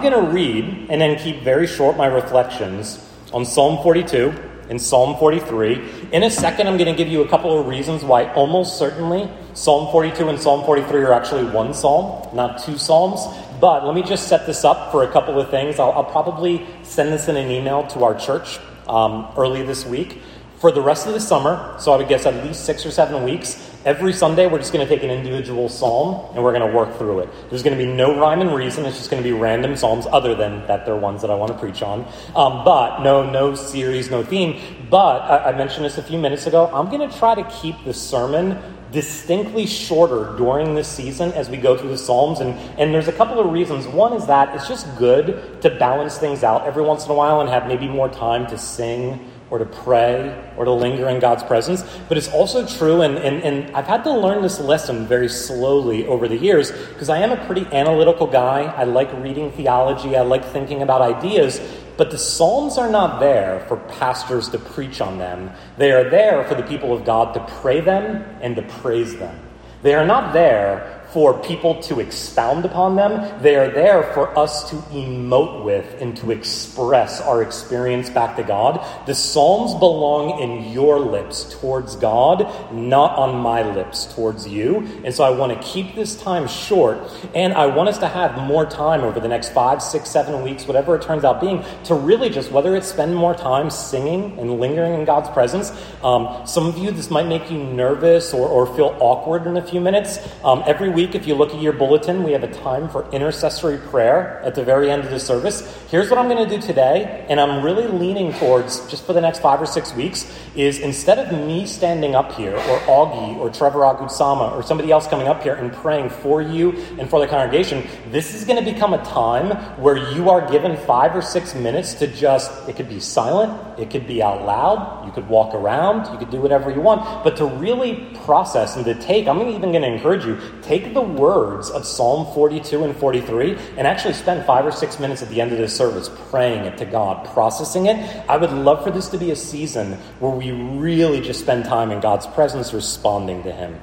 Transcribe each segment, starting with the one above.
I'm going to read and then keep very short my reflections on Psalm 42 and Psalm 43. In a second, I'm going to give you a couple of reasons why almost certainly Psalm 42 and Psalm 43 are actually one psalm, not two psalms. But let me just set this up for a couple of things. I'll, I'll probably send this in an email to our church um, early this week. For the rest of the summer, so I would guess at least six or seven weeks, every Sunday we're just going to take an individual psalm and we're going to work through it. There's going to be no rhyme and reason. It's just going to be random psalms, other than that they're ones that I want to preach on. Um, but no, no series, no theme. But I, I mentioned this a few minutes ago. I'm going to try to keep the sermon distinctly shorter during this season as we go through the Psalms. And, and there's a couple of reasons. One is that it's just good to balance things out every once in a while and have maybe more time to sing or to pray or to linger in God's presence. But it's also true, and, and, and I've had to learn this lesson very slowly over the years because I am a pretty analytical guy. I like reading theology, I like thinking about ideas. But the Psalms are not there for pastors to preach on them. They are there for the people of God to pray them and to praise them. They are not there for people to expound upon them. They are there for us to emote with and to express our experience back to God. The Psalms belong in your lips towards God, not on my lips towards you. And so I want to keep this time short, and I want us to have more time over the next five, six, seven weeks, whatever it turns out being, to really just, whether it's spend more time singing and lingering in God's presence. Um, some of you, this might make you nervous or, or feel awkward in a few minutes. Um, every week, week, if you look at your bulletin, we have a time for intercessory prayer at the very end of the service. Here's what I'm going to do today, and I'm really leaning towards, just for the next five or six weeks, is instead of me standing up here, or Augie, or Trevor Agutsama, or somebody else coming up here and praying for you and for the congregation, this is going to become a time where you are given five or six minutes to just, it could be silent, it could be out loud, you could walk around, you could do whatever you want, but to really process and to take, I'm even going to encourage you, take the words of Psalm 42 and 43 and actually spend five or six minutes at the end of this service praying it to God, processing it. I would love for this to be a season where we really just spend time in God's presence responding to Him.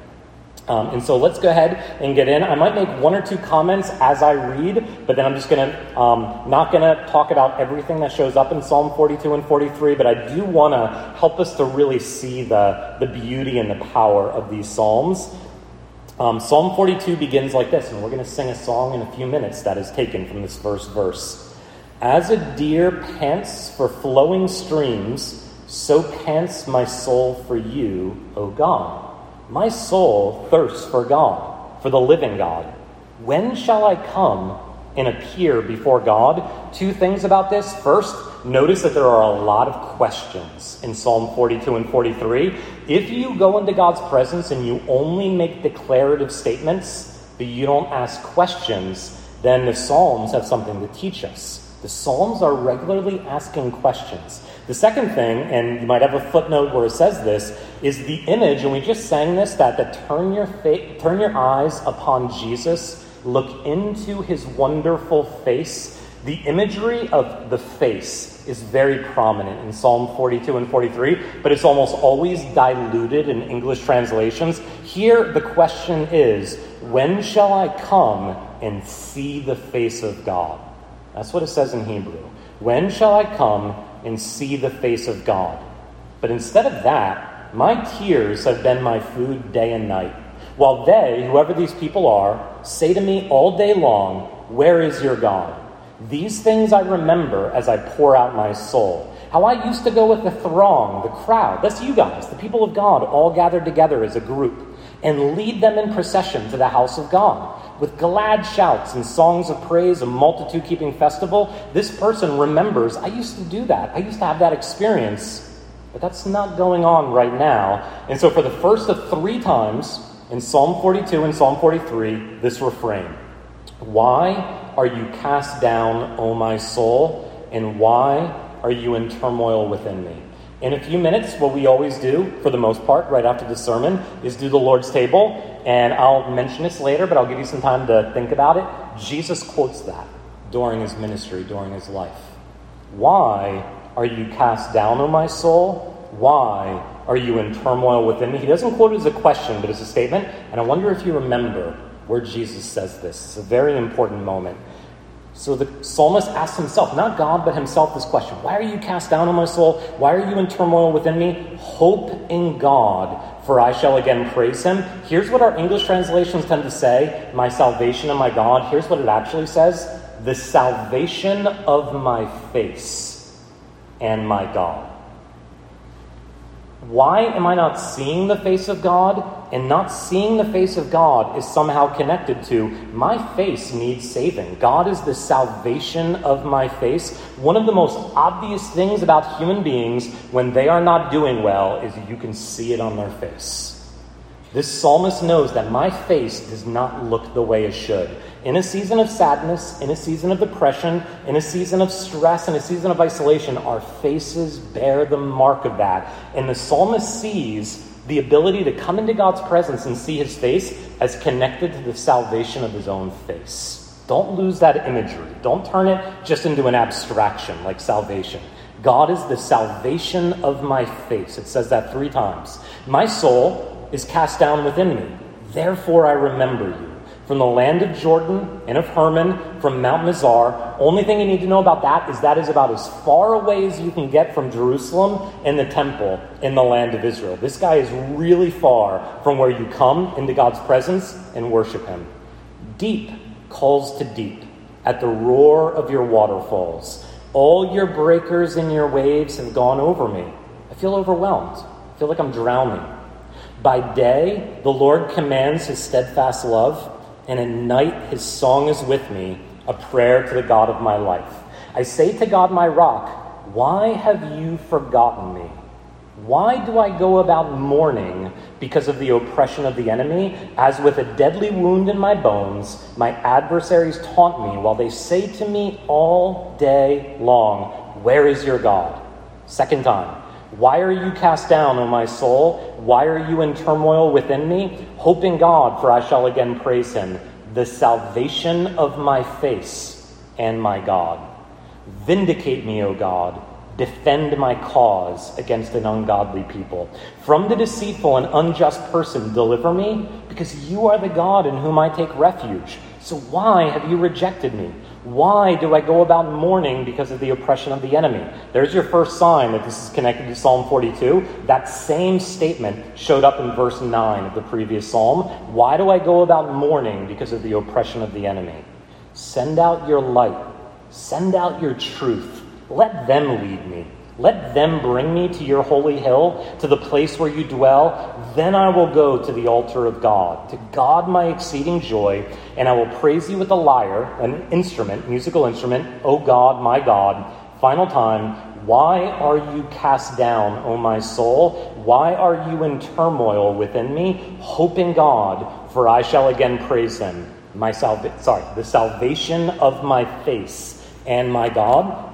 Um, and so let's go ahead and get in. I might make one or two comments as I read, but then I'm just going to, um, not going to talk about everything that shows up in Psalm 42 and 43, but I do want to help us to really see the, the beauty and the power of these Psalms. Um, Psalm 42 begins like this, and we're going to sing a song in a few minutes that is taken from this first verse. As a deer pants for flowing streams, so pants my soul for you, O God. My soul thirsts for God, for the living God. When shall I come and appear before God? Two things about this. First, notice that there are a lot of questions in Psalm 42 and 43. If you go into God's presence and you only make declarative statements, but you don't ask questions, then the Psalms have something to teach us. The Psalms are regularly asking questions. The second thing, and you might have a footnote where it says this, is the image, and we just sang this, that, that turn, your fa- turn your eyes upon Jesus, look into his wonderful face the imagery of the face is very prominent in Psalm 42 and 43, but it's almost always diluted in English translations. Here, the question is when shall I come and see the face of God? That's what it says in Hebrew. When shall I come and see the face of God? But instead of that, my tears have been my food day and night. While they, whoever these people are, say to me all day long, Where is your God? These things I remember as I pour out my soul. How I used to go with the throng, the crowd, that's you guys, the people of God, all gathered together as a group, and lead them in procession to the house of God. With glad shouts and songs of praise, a multitude keeping festival, this person remembers, I used to do that. I used to have that experience, but that's not going on right now. And so, for the first of three times in Psalm 42 and Psalm 43, this refrain Why are you cast down, O my soul? And why are you in turmoil within me? In a few minutes, what we always do, for the most part, right after the sermon, is do the Lord's table. And I'll mention this later, but I'll give you some time to think about it. Jesus quotes that during his ministry, during his life. Why are you cast down, O my soul? Why are you in turmoil within me? He doesn't quote it as a question, but as a statement. And I wonder if you remember where Jesus says this. It's a very important moment. So the psalmist asks himself, not God, but himself, this question Why are you cast down, O my soul? Why are you in turmoil within me? Hope in God, for I shall again praise him. Here's what our English translations tend to say My salvation and my God. Here's what it actually says The salvation of my face and my God. Why am I not seeing the face of God? And not seeing the face of God is somehow connected to my face needs saving. God is the salvation of my face. One of the most obvious things about human beings when they are not doing well is you can see it on their face. This psalmist knows that my face does not look the way it should. In a season of sadness, in a season of depression, in a season of stress, in a season of isolation, our faces bear the mark of that. And the psalmist sees the ability to come into God's presence and see his face as connected to the salvation of his own face. Don't lose that imagery. Don't turn it just into an abstraction like salvation. God is the salvation of my face. It says that three times. My soul is cast down within me. Therefore, I remember you from the land of Jordan and of Hermon, from Mount Mizar. Only thing you need to know about that is that is about as far away as you can get from Jerusalem and the temple in the land of Israel. This guy is really far from where you come into God's presence and worship Him. Deep calls to deep at the roar of your waterfalls. All your breakers and your waves have gone over me. I feel overwhelmed. I feel like I'm drowning. By day, the Lord commands his steadfast love and at night his song is with me, a prayer to the God of my life. I say to God, my rock, why have you forgotten me? Why do I go about mourning because of the oppression of the enemy? As with a deadly wound in my bones, my adversaries taunt me while they say to me all day long, Where is your God? Second time. Why are you cast down, O my soul? Why are you in turmoil within me? Hope in God, for I shall again praise him, the salvation of my face and my God. Vindicate me, O God. Defend my cause against an ungodly people. From the deceitful and unjust person, deliver me, because you are the God in whom I take refuge. So why have you rejected me? Why do I go about mourning because of the oppression of the enemy? There's your first sign that this is connected to Psalm 42. That same statement showed up in verse 9 of the previous psalm. Why do I go about mourning because of the oppression of the enemy? Send out your light, send out your truth. Let them lead me. Let them bring me to your holy hill, to the place where you dwell. Then I will go to the altar of God, to God my exceeding joy, and I will praise you with a lyre, an instrument, musical instrument, O God, my God. Final time, why are you cast down, O my soul? Why are you in turmoil within me? Hope in God, for I shall again praise him. My salva- sorry, the salvation of my face and my God.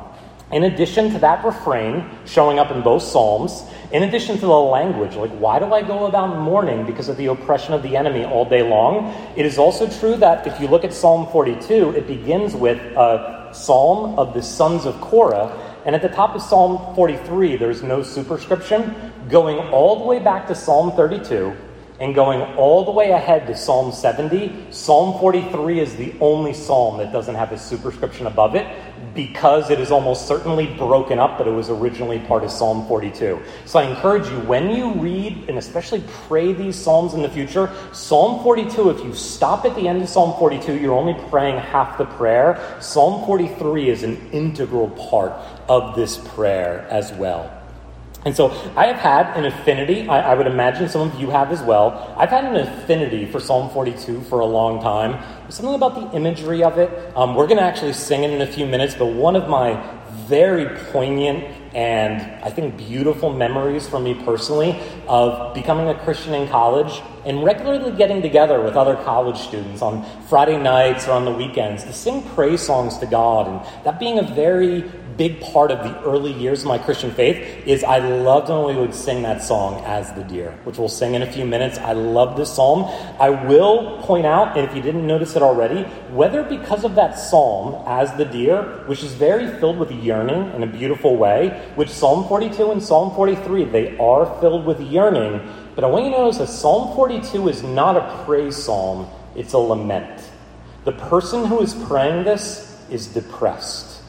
In addition to that refrain showing up in both Psalms, in addition to the language, like why do I go about mourning because of the oppression of the enemy all day long? It is also true that if you look at Psalm 42, it begins with a psalm of the sons of Korah. And at the top of Psalm 43, there's no superscription. Going all the way back to Psalm 32, and going all the way ahead to Psalm 70, Psalm 43 is the only psalm that doesn't have a superscription above it because it is almost certainly broken up, but it was originally part of Psalm 42. So I encourage you, when you read and especially pray these Psalms in the future, Psalm 42, if you stop at the end of Psalm 42, you're only praying half the prayer. Psalm 43 is an integral part of this prayer as well. And so I have had an affinity, I, I, would imagine some of you have as well. I've had an affinity for Psalm 42 for a long time. There's something about the imagery of it. Um, we're going to actually sing it in a few minutes, but one of my very poignant and I think beautiful memories for me personally of becoming a Christian in college and regularly getting together with other college students on Friday nights or on the weekends to sing praise songs to God, and that being a very big part of the early years of my Christian faith is I loved when we would sing that song as the deer, which we'll sing in a few minutes. I love this psalm. I will point out, and if you didn't notice it already, whether because of that psalm as the deer, which is very filled with yearning in a beautiful way, which Psalm 42 and Psalm 43, they are filled with yearning. But I want you to notice that Psalm 42 is not a praise psalm, it's a lament. The person who is praying this is depressed.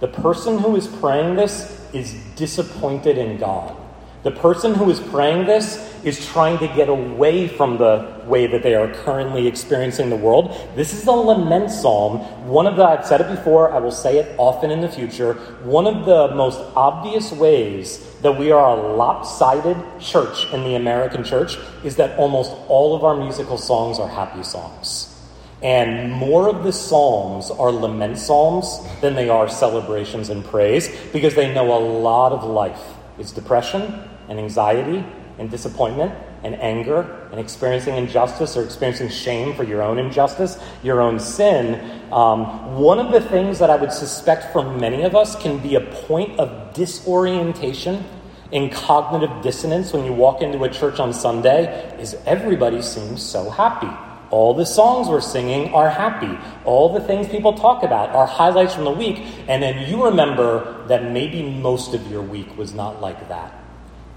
The person who is praying this is disappointed in God. The person who is praying this is trying to get away from the way that they are currently experiencing the world. This is a lament psalm. One of the, I've said it before, I will say it often in the future. One of the most obvious ways that we are a lopsided church in the American church is that almost all of our musical songs are happy songs. And more of the psalms are lament psalms than they are celebrations and praise because they know a lot of life. It's depression, and anxiety and disappointment and anger and experiencing injustice or experiencing shame for your own injustice, your own sin, um, one of the things that I would suspect for many of us can be a point of disorientation and cognitive dissonance when you walk into a church on Sunday is everybody seems so happy. All the songs we're singing are happy. All the things people talk about are highlights from the week. And then you remember that maybe most of your week was not like that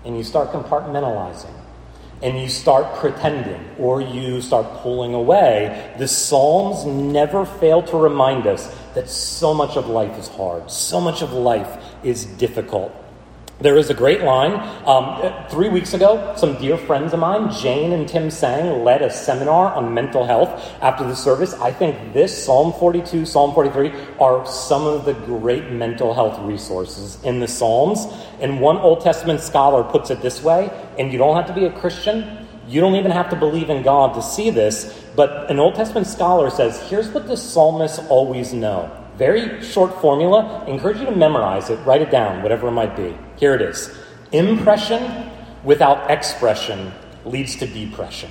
and you start compartmentalizing and you start pretending or you start pulling away, the Psalms never fail to remind us that so much of life is hard, so much of life is difficult. There is a great line. Um, three weeks ago, some dear friends of mine, Jane and Tim Sang, led a seminar on mental health after the service. I think this, Psalm 42, Psalm 43, are some of the great mental health resources in the Psalms. And one Old Testament scholar puts it this way, and you don't have to be a Christian, you don't even have to believe in God to see this, but an Old Testament scholar says here's what the psalmists always know. Very short formula. I encourage you to memorize it, write it down, whatever it might be. Here it is Impression without expression leads to depression.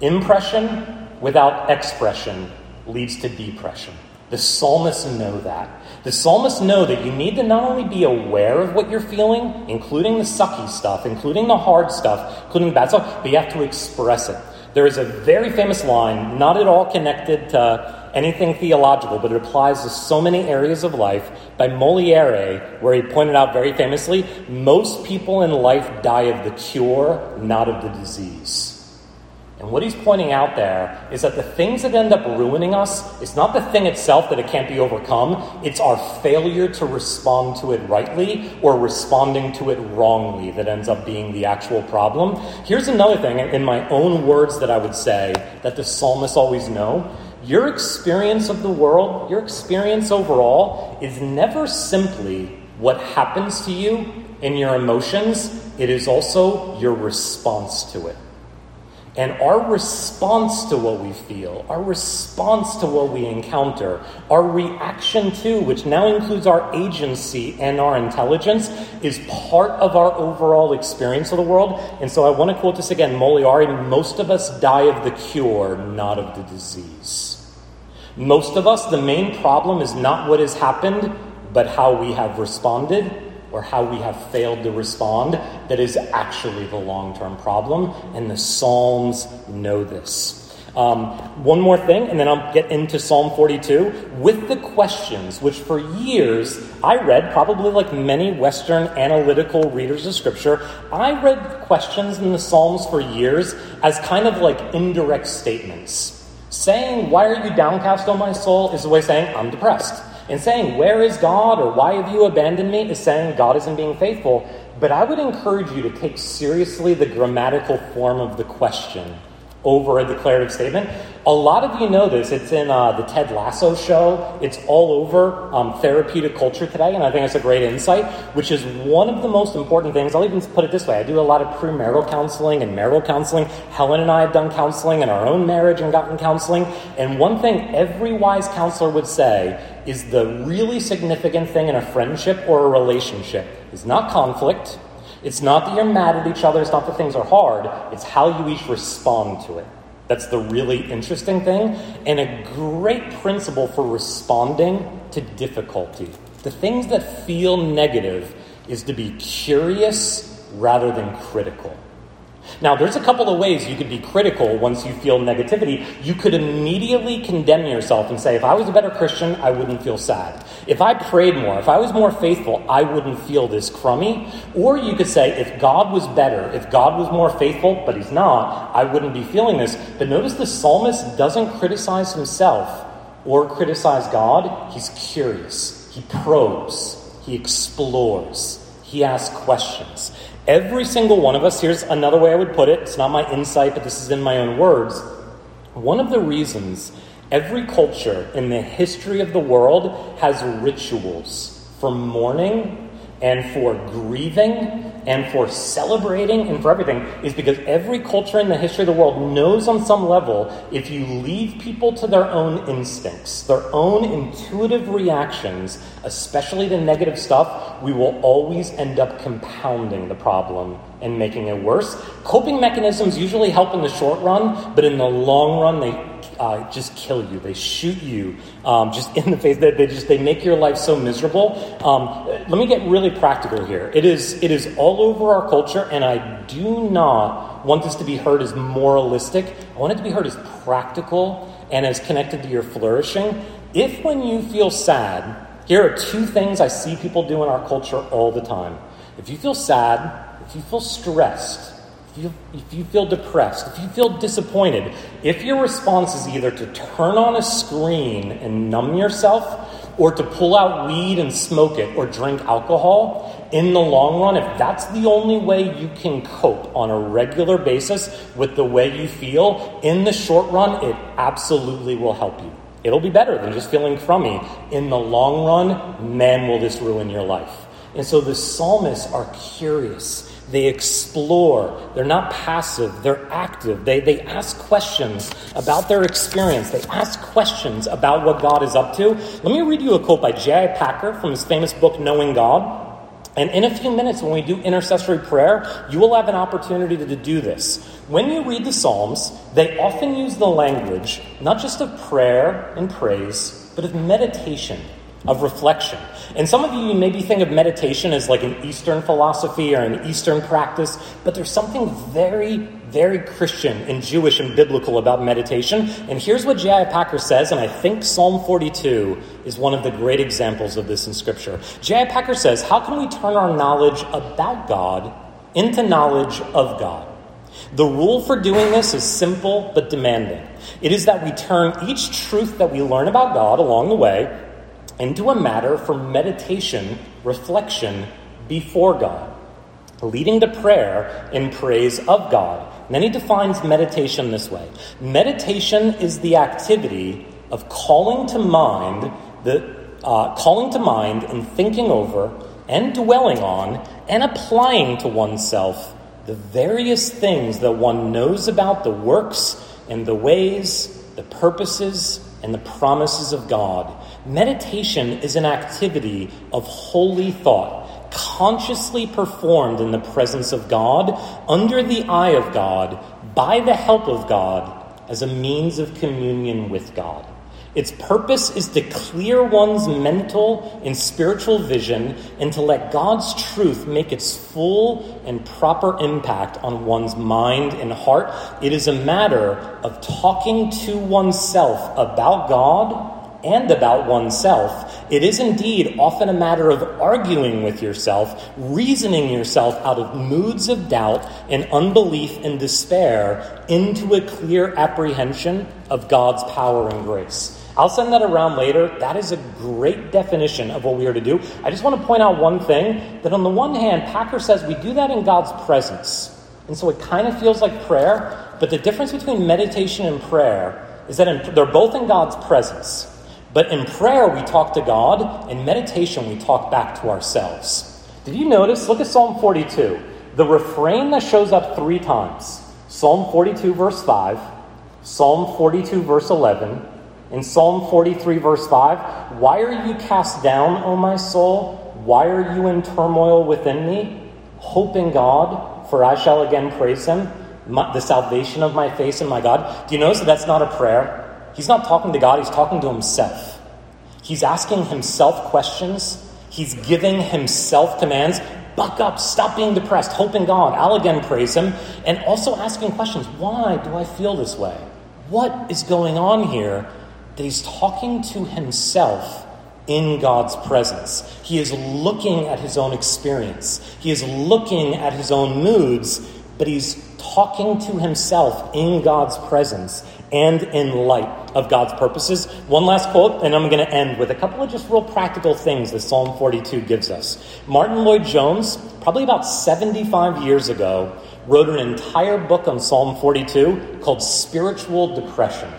Impression without expression leads to depression. The psalmists know that. The psalmists know that you need to not only be aware of what you're feeling, including the sucky stuff, including the hard stuff, including the bad stuff, but you have to express it. There is a very famous line, not at all connected to anything theological, but it applies to so many areas of life by Moliere, where he pointed out very famously most people in life die of the cure, not of the disease. And what he's pointing out there is that the things that end up ruining us, it's not the thing itself that it can't be overcome, it's our failure to respond to it rightly or responding to it wrongly that ends up being the actual problem. Here's another thing, in my own words, that I would say that the psalmists always know your experience of the world, your experience overall, is never simply what happens to you in your emotions, it is also your response to it. And our response to what we feel, our response to what we encounter, our reaction to, which now includes our agency and our intelligence, is part of our overall experience of the world. And so I want to quote this again Moliere most of us die of the cure, not of the disease. Most of us, the main problem is not what has happened, but how we have responded or how we have failed to respond that is actually the long term problem. And the Psalms know this. Um, one more thing, and then I'll get into Psalm 42 with the questions, which for years I read, probably like many Western analytical readers of Scripture, I read questions in the Psalms for years as kind of like indirect statements. Saying, Why are you downcast, O my soul, is a way of saying, I'm depressed. And saying, Where is God, or Why have you abandoned me, is saying, God isn't being faithful. But I would encourage you to take seriously the grammatical form of the question over a declarative statement. A lot of you know this. It's in uh, the Ted Lasso show. It's all over um, therapeutic culture today, and I think it's a great insight, which is one of the most important things. I'll even put it this way I do a lot of premarital counseling and marital counseling. Helen and I have done counseling in our own marriage and gotten counseling. And one thing every wise counselor would say is the really significant thing in a friendship or a relationship is not conflict it's not that you're mad at each other, it's not that things are hard, it's how you each respond to it. That's the really interesting thing, and a great principle for responding to difficulty. The things that feel negative is to be curious rather than critical. Now, there's a couple of ways you could be critical once you feel negativity. You could immediately condemn yourself and say, if I was a better Christian, I wouldn't feel sad. If I prayed more, if I was more faithful, I wouldn't feel this crummy. Or you could say, if God was better, if God was more faithful, but He's not, I wouldn't be feeling this. But notice the psalmist doesn't criticize himself. or criticize God, he's curious. He probes. He explores. He asks questions. Every single one of us, here's another way I would put it. It's not my insight, but this is in my own words. One of the reasons every culture in the history of the world has rituals for mourning and for grieving and for celebrating and for everything is because every culture in the history of the world knows on some level if you leave people to their own instincts, their own intuitive reactions, especially to negative stuff, we will always end up compounding the problem and making it worse. Coping mechanisms usually help in the short run, but in the long run, they uh, just kill you. They shoot you um, just in the face. They, they, just they make your life so miserable. Um, let me get really practical here. It is it is all over our culture, and I do not want this to be heard as moralistic. I want it to be heard as practical and as connected to your flourishing. If when you feel sad, here are two things I see people do in our culture all the time. If you feel sad, if you feel stressed, if you, if you feel depressed, if you feel disappointed, if your response is either to turn on a screen and numb yourself, or to pull out weed and smoke it, or drink alcohol, in the long run, if that's the only way you can cope on a regular basis with the way you feel, in the short run, it absolutely will help you. It'll be better than just feeling crummy. In the long run, man, will this ruin your life. And so the psalmists are curious they explore. They're not passive, they're active. They, they ask questions about their experience. They ask questions about what God is up to. Let me read you a quote by J.I. Packer from his famous book, Knowing God. And in a few minutes, when we do intercessory prayer, you will have an opportunity to do this. When you read the Psalms, they often use the language not just of prayer and praise, but of meditation of reflection. And some of you maybe think of meditation as like an Eastern philosophy or an Eastern practice, but there's something very, very Christian and Jewish and biblical about meditation. And here's what J.I. Packer says, and I think Psalm 42 is one of the great examples of this in Scripture. J.I. Packer says, How can we turn our knowledge about God into knowledge of God? The rule for doing this is simple but demanding. It is that we turn each truth that we learn about God along the way into a matter for meditation, reflection before God, leading to prayer in praise of God. And then he defines meditation this way meditation is the activity of calling to mind the uh, calling to mind and thinking over and dwelling on and applying to oneself the various things that one knows about the works and the ways, the purposes, and the promises of God. Meditation is an activity of holy thought, consciously performed in the presence of God, under the eye of God, by the help of God, as a means of communion with God. Its purpose is to clear one's mental and spiritual vision and to let God's truth make its full and proper impact on one's mind and heart. It is a matter of talking to oneself about God and about oneself. It is indeed often a matter of arguing with yourself, reasoning yourself out of moods of doubt and unbelief and despair into a clear apprehension of God's power and grace. I'll send that around later. That is a great definition of what we are to do. I just want to point out one thing that on the one hand, Packer says we do that in God's presence. And so it kind of feels like prayer, but the difference between meditation and prayer is that in, they're both in God's presence. But in prayer, we talk to God. In meditation, we talk back to ourselves. Did you notice? Look at Psalm 42. The refrain that shows up three times Psalm 42, verse 5, Psalm 42, verse 11, and Psalm 43, verse 5, why are you cast down, O my soul? Why are you in turmoil within me? Hope in God, for I shall again praise him, my, the salvation of my face and my God. Do you notice that that's not a prayer? He's not talking to God, he's talking to himself. He's asking himself questions, he's giving himself commands. Buck up, stop being depressed, hope in God. I'll again praise him. And also asking questions why do I feel this way? What is going on here? that he's talking to himself in God's presence. He is looking at his own experience, he is looking at his own moods, but he's talking to himself in God's presence and in light of God's purposes. One last quote, and I'm going to end with a couple of just real practical things that Psalm 42 gives us. Martyn Lloyd-Jones, probably about 75 years ago, wrote an entire book on Psalm 42 called Spiritual Depression.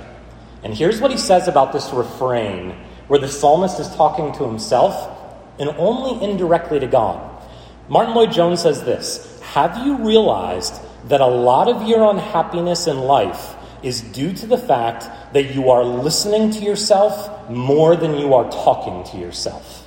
And here's what he says about this refrain where the psalmist is talking to himself and only indirectly to God. Martyn Lloyd-Jones says this Have you realized that a lot of your unhappiness in life is due to the fact that you are listening to yourself more than you are talking to yourself?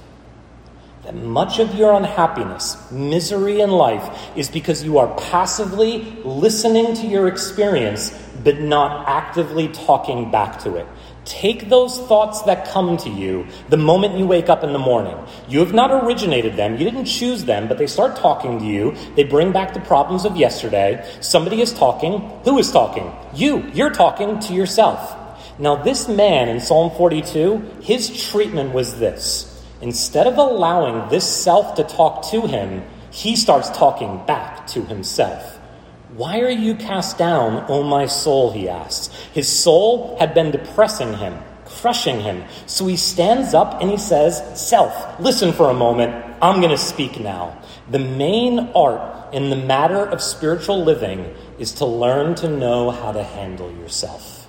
that much of your unhappiness, misery in life is because you are passively listening to your experience, but not actively talking back to it. Take those thoughts that come to you the moment you wake up in the morning. You have not originated them, you didn't choose them, but they start talking to you. They bring back the problems of yesterday. Somebody is talking. Who is talking? You. You're talking to yourself. Now, this man in Psalm 42, his treatment was this. Instead of allowing this self to talk to him, he starts talking back to himself. Why are you cast down, O my soul? He asks. His soul had been depressing him, crushing him. So he stands up and he says, Self, listen for a moment. I'm going to speak now. The main art in the matter of spiritual living is to learn to know how to handle yourself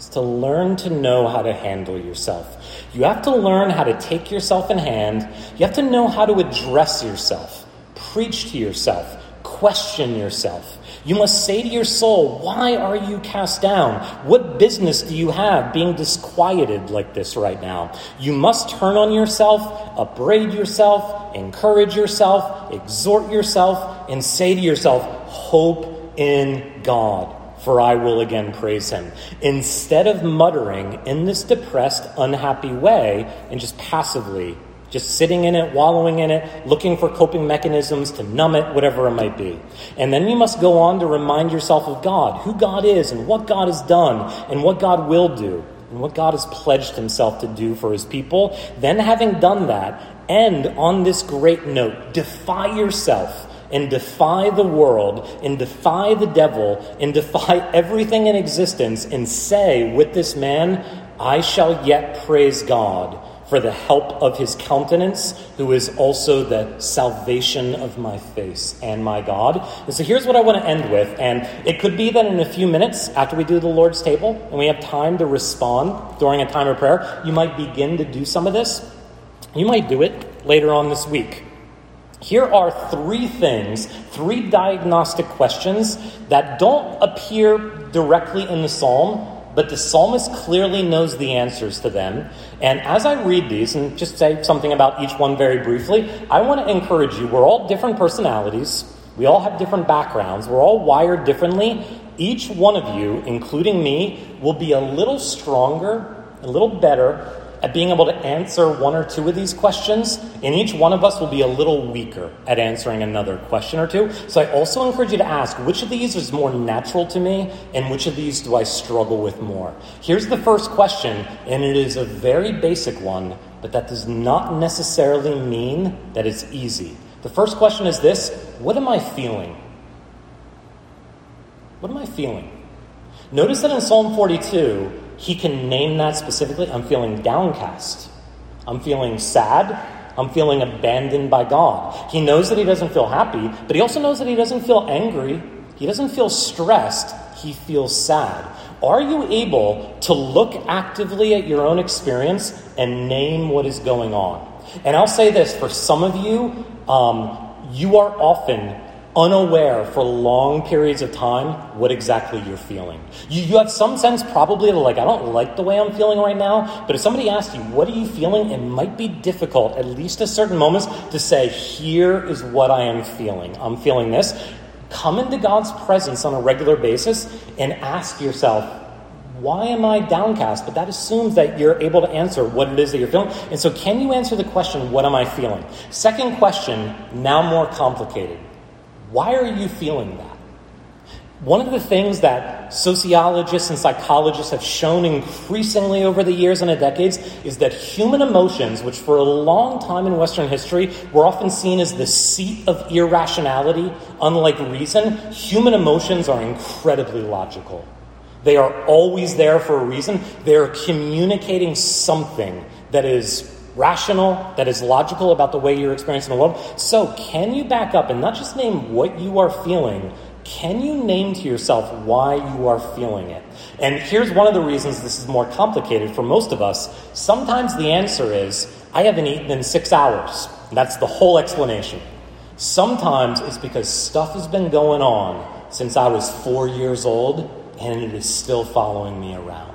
is to learn to know how to handle yourself. You have to learn how to take yourself in hand. You have to know how to address yourself, preach to yourself, question yourself. You must say to your soul, Why are you cast down? What business do you have being disquieted like this right now? You must turn on yourself, upbraid yourself, encourage yourself, exhort yourself, and say to yourself, Hope in God for I will again praise him. Instead of muttering in this depressed, unhappy way and just passively, just sitting in it, wallowing in it, looking for coping mechanisms to numb it, whatever it might be. And then you must go on to remind yourself of God, who God is, and what God has done, and what God will do, and what God has pledged himself to do for his people. Then, having done that, end on this great note defy yourself and defy the world and defy the devil and defy everything in existence and say with this man, I shall yet praise God for the help of his countenance, who is also the salvation of my face and my God. And so here's what I want to end with. And it could be that in a few minutes after we do the Lord's table and we have time to respond during a time of prayer, you might begin to do some of this. You might do it later on this week. Here are three things, three diagnostic questions that don't appear directly in the psalm, but the psalmist clearly knows the answers to them. And as I read these, and just say something about each one very briefly, I want to encourage you. We're all different personalities, we all have different backgrounds, we're all wired differently. Each one of you, including me, will be a little stronger, a little better at being able to answer one or two of these questions, and each one of us will be a little weaker at answering another question or two. So I also encourage you to ask which of these is more natural to me, and which of these do I struggle with more? Here's the first question, and it is a very basic one, but that does not necessarily mean that it's easy. The first question is this What am I feeling? What am I feeling? Notice that in Psalm 42, he can name that specifically. I'm feeling downcast. I'm feeling sad. I'm feeling abandoned by God. He knows that he doesn't feel happy, but he also knows that he doesn't feel angry. He doesn't feel stressed. He feels sad. Are you able to look actively at your own experience and name what is going on? And I'll say this for some of you, um, you are often unaware for long periods of time what exactly you're feeling. You, you have some sense probably of like, I don't like the way I'm feeling right now, but if somebody asks you, what are you feeling? It might be difficult, at least at certain moments, to say, here is what I am feeling. I'm feeling this. Come into God's presence on a regular basis and ask yourself, why am I downcast? But that assumes that you're able to answer what it is that you're feeling. And so, can you answer the question, what am I feeling? Second question, now more complicated. Why are you feeling that? One of the things that sociologists and psychologists have shown increasingly over the years and the decades is that human emotions, which for a long time in Western history were often seen as the seat of irrationality, unlike reason, human emotions are incredibly logical. They are always there for a reason. They are communicating something that is rational, that is logical about the way you're experiencing the world. So, can you back up and not just name what you are feeling, can you name to yourself why you are feeling it? And here's one of the reasons this is more complicated for most of us. Sometimes the answer is, I haven't eaten in six hours. That's the whole explanation. Sometimes it's because stuff has been going on since I was four years old and it is still following me around.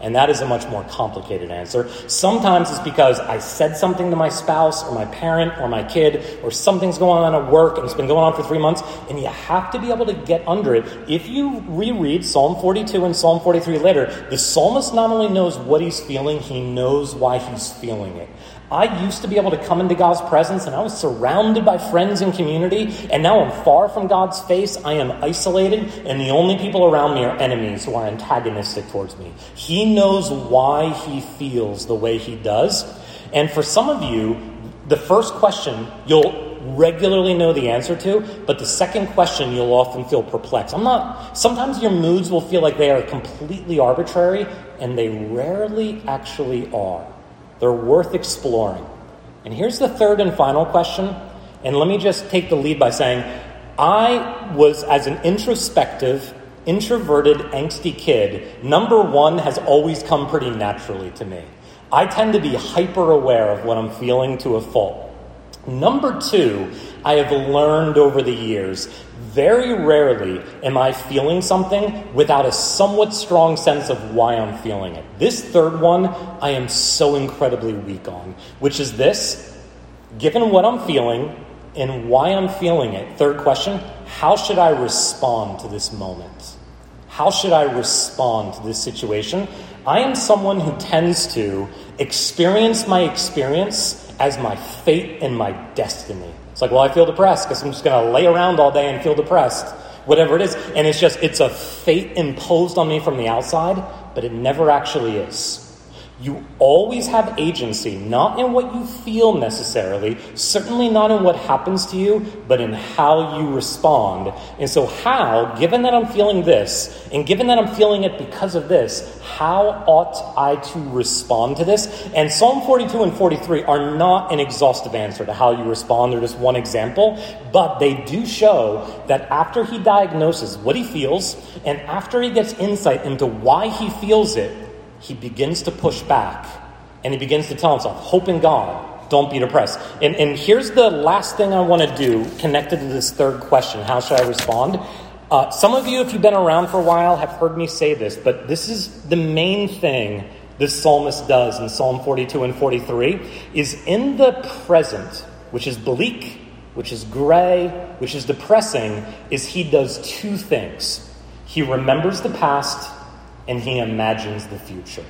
And that is a much more complicated answer. Sometimes it's because I said something to my spouse or my parent or my kid, or something's going on at work and it's been going on for three months, and you have to be able to get under it. If you reread Psalm 42 and Psalm 43 later, the psalmist not only knows what he's feeling, he knows why he's feeling it. I used to be able to come into God's presence and I was surrounded by friends and community, and now I'm far from God's face. I am isolated, and the only people around me are enemies who are antagonistic towards me. He knows why he feels the way he does. And for some of you, the first question you'll regularly know the answer to, but the second question you'll often feel perplexed. I'm not, sometimes your moods will feel like they are completely arbitrary, and they rarely actually are. They're worth exploring. And here's the third and final question. And let me just take the lead by saying I was, as an introspective, introverted, angsty kid, number one has always come pretty naturally to me. I tend to be hyper aware of what I'm feeling to a fault. Number two, I have learned over the years very rarely am I feeling something without a somewhat strong sense of why I'm feeling it. This third one, I am so incredibly weak on, which is this given what I'm feeling and why I'm feeling it. Third question how should I respond to this moment? How should I respond to this situation? I am someone who tends to experience my experience as my fate and my destiny. It's like, well, I feel depressed because I'm just going to lay around all day and feel depressed, whatever it is. And it's just, it's a fate imposed on me from the outside, but it never actually is. You always have agency, not in what you feel necessarily, certainly not in what happens to you, but in how you respond. And so, how, given that I'm feeling this, and given that I'm feeling it because of this, how ought I to respond to this? And Psalm 42 and 43 are not an exhaustive answer to how you respond, they're just one example, but they do show that after he diagnoses what he feels, and after he gets insight into why he feels it, he begins to push back and he begins to tell himself, Hope in God, don't be depressed. And, and here's the last thing I want to do connected to this third question How should I respond? Uh, some of you, if you've been around for a while, have heard me say this, but this is the main thing this psalmist does in Psalm 42 and 43 is in the present, which is bleak, which is gray, which is depressing, is he does two things. He remembers the past and he imagines the future.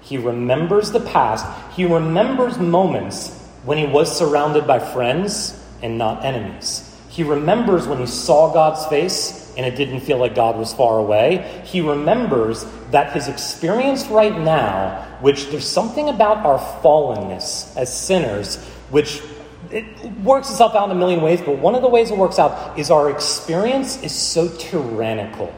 He remembers the past. He remembers moments when he was surrounded by friends and not enemies. He remembers when he saw God's face and it didn't feel like God was far away. He remembers that his experience right now, which there's something about our fallenness as sinners, which it works itself out in a million ways, but one of the ways it works out is our experience is so tyrannical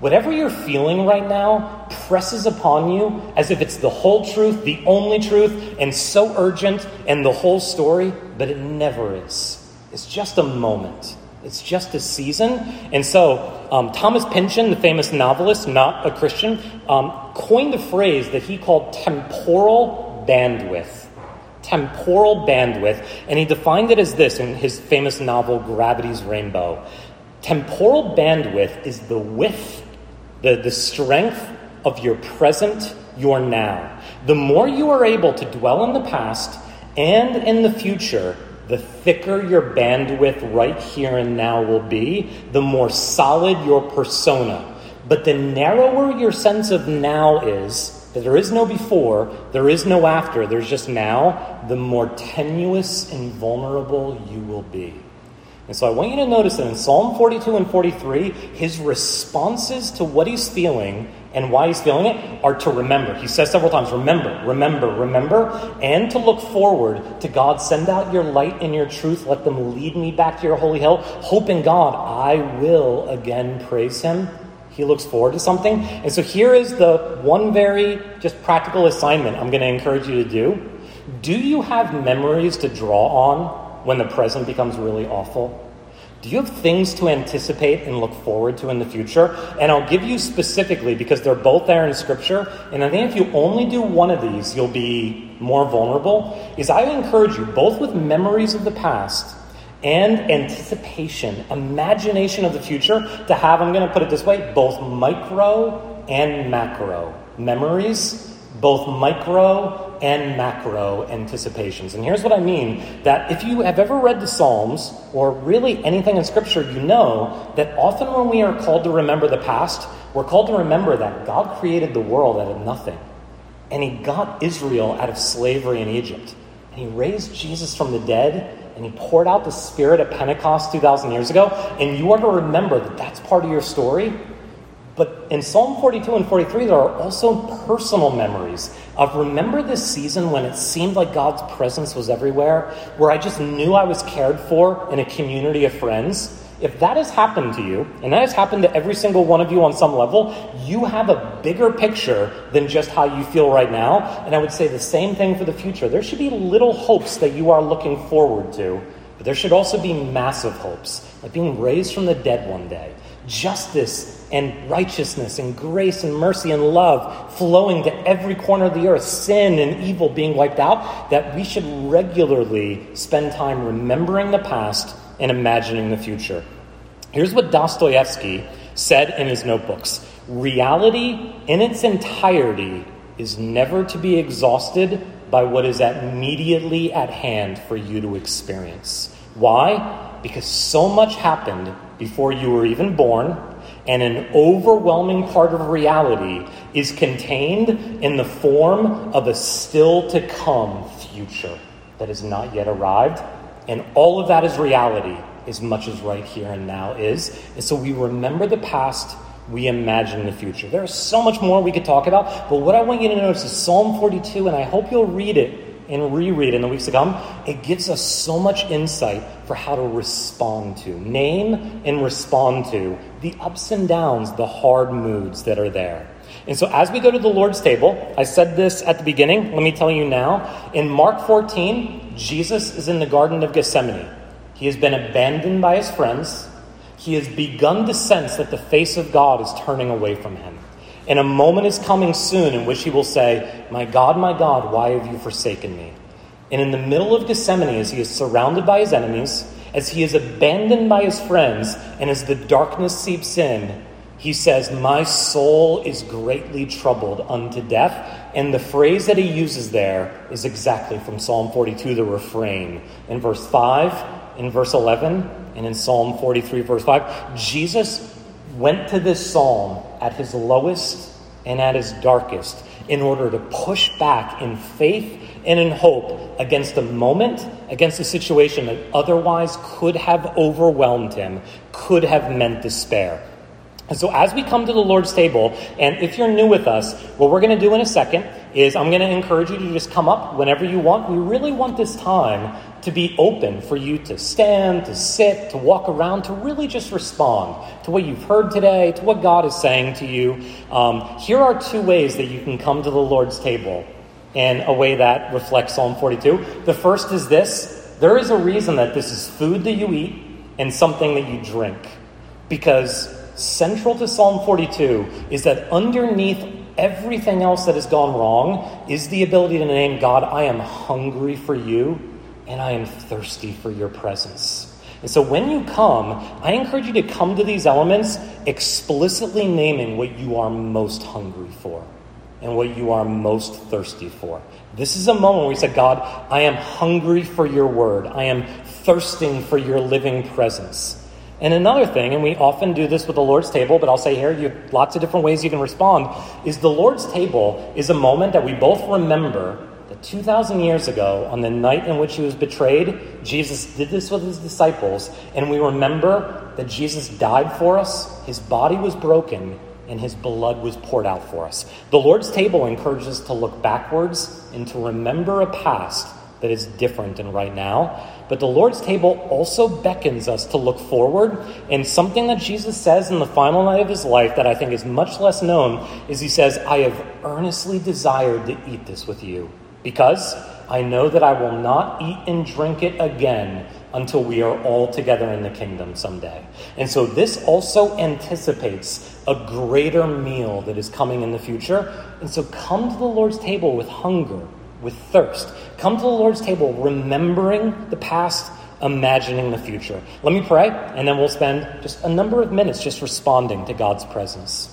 Whatever you're feeling right now presses upon you as if it's the whole truth, the only truth, and so urgent and the whole story, but it never is. It's just a moment. It's just a season. And so, um, Thomas Pynchon, the famous novelist, not a Christian, um, coined a phrase that he called temporal bandwidth. Temporal bandwidth. And he defined it as this in his famous novel, Gravity's Rainbow. Temporal bandwidth is the width the, the strength of your present, your now. The more you are able to dwell in the past and in the future, the thicker your bandwidth right here and now will be, the more solid your persona. But the narrower your sense of now is, that there is no before, there is no after, there's just now, the more tenuous and vulnerable you will be. And so I want you to notice that in Psalm 42 and 43, his responses to what he's feeling and why he's feeling it are to remember. He says several times, remember, remember, remember, and to look forward to God. Send out your light and your truth. Let them lead me back to your holy hill. Hope in God, I will again praise him. He looks forward to something. And so here is the one very just practical assignment I'm going to encourage you to do. Do you have memories to draw on when the present becomes really awful? Do you have things to anticipate and look forward to in the future? And I'll give you specifically because they're both there in Scripture. And I think if you only do one of these, you'll be more vulnerable. Is I encourage you, both with memories of the past and anticipation, imagination of the future, to have, I'm going to put it this way, both micro and macro memories, both micro and macro anticipations. And here's what I mean that if you have ever read the Psalms or really anything in Scripture, you know that often when we are called to remember the past, we're called to remember that God created the world out of nothing. And He got Israel out of slavery in Egypt. And He raised Jesus from the dead. And He poured out the Spirit at Pentecost 2,000 years ago. And you are to remember that that's part of your story in Psalm 42 and 43, there are also personal memories of remember this season when it seemed like God's presence was everywhere, where I just knew I was cared for in a community of friends. If that has happened to you, and that has happened to every single one of you on some level, you have a bigger picture than just how you feel right now. And I would say the same thing for the future. There should be little hopes that you are looking forward to, but there should also be massive hopes, like being raised from the dead one day, justice and righteousness and grace and mercy and love flowing to every corner of the earth, sin and evil being wiped out, that we should regularly spend time remembering the past and imagining the future. Here's what Dostoevsky said in his notebooks Reality in its entirety is never to be exhausted by what is immediately at hand for you to experience. Why? Because so much happened before you were even born and an overwhelming part of reality is contained in the form of a still to come future that has not yet arrived. And all of that is reality as much as right here and now is. And so we remember the past, we imagine the future. There is so much more we could talk about, but what I want you to notice is Psalm 42, and I hope you'll read it and reread in the weeks to come, it gives us so much insight for how to respond to, name and respond to the ups and downs, the hard moods that are there. And so, as we go to the Lord's table, I said this at the beginning, let me tell you now. In Mark 14, Jesus is in the Garden of Gethsemane. He has been abandoned by his friends. He has begun to sense that the face of God is turning away from him. And a moment is coming soon in which he will say, My God, my God, why have you forsaken me? And in the middle of Gethsemane, as he is surrounded by his enemies, as he is abandoned by his friends, and as the darkness seeps in, he says, My soul is greatly troubled unto death. And the phrase that he uses there is exactly from Psalm 42, the refrain. In verse 5, in verse 11, and in Psalm 43, verse 5, Jesus went to this psalm at his lowest and at his darkest in order to push back in faith and in hope against a moment, against a situation that otherwise could have overwhelmed him, could have meant despair. And so, as we come to the Lord's table, and if you're new with us, what we're going to do in a second is I'm going to encourage you to just come up whenever you want. We really want this time to be open for you to stand, to sit, to walk around, to really just respond to what you've heard today, to what God is saying to you. Um, here are two ways that you can come to the Lord's table in a way that reflects Psalm 42. The first is this there is a reason that this is food that you eat and something that you drink. Because central to Psalm 42 is that underneath everything else that has gone wrong is the ability to name God, I am hungry for you and I am thirsty for your presence. And so when you come, I encourage you to come to these elements explicitly naming what you are most hungry for and what you are most thirsty for. This is a moment where we say, God, I am hungry for your word. I am thirsting for your living presence. And another thing, and we often do this with the Lord's table, but I'll say here, you have lots of different ways you can respond, is the Lord's table is a moment that we both remember that 2,000 years ago, on the night in which he was betrayed, Jesus did this with his disciples, and we remember that Jesus died for us, his body was broken, and his blood was poured out for us. The Lord's table encourages us to look backwards and to remember a past that is different than right now. But the Lord's table also beckons us to look forward. And something that Jesus says in the final night of his life that I think is much less known is he says, I have earnestly desired to eat this with you because I know that I will not eat and drink it again until we are all together in the kingdom someday. And so this also anticipates a greater meal that is coming in the future. And so come to the Lord's table with hunger, with thirst. Come to the Lord's table remembering the past, imagining the future. Let me pray, and then we'll spend just a number of minutes just responding to God's presence.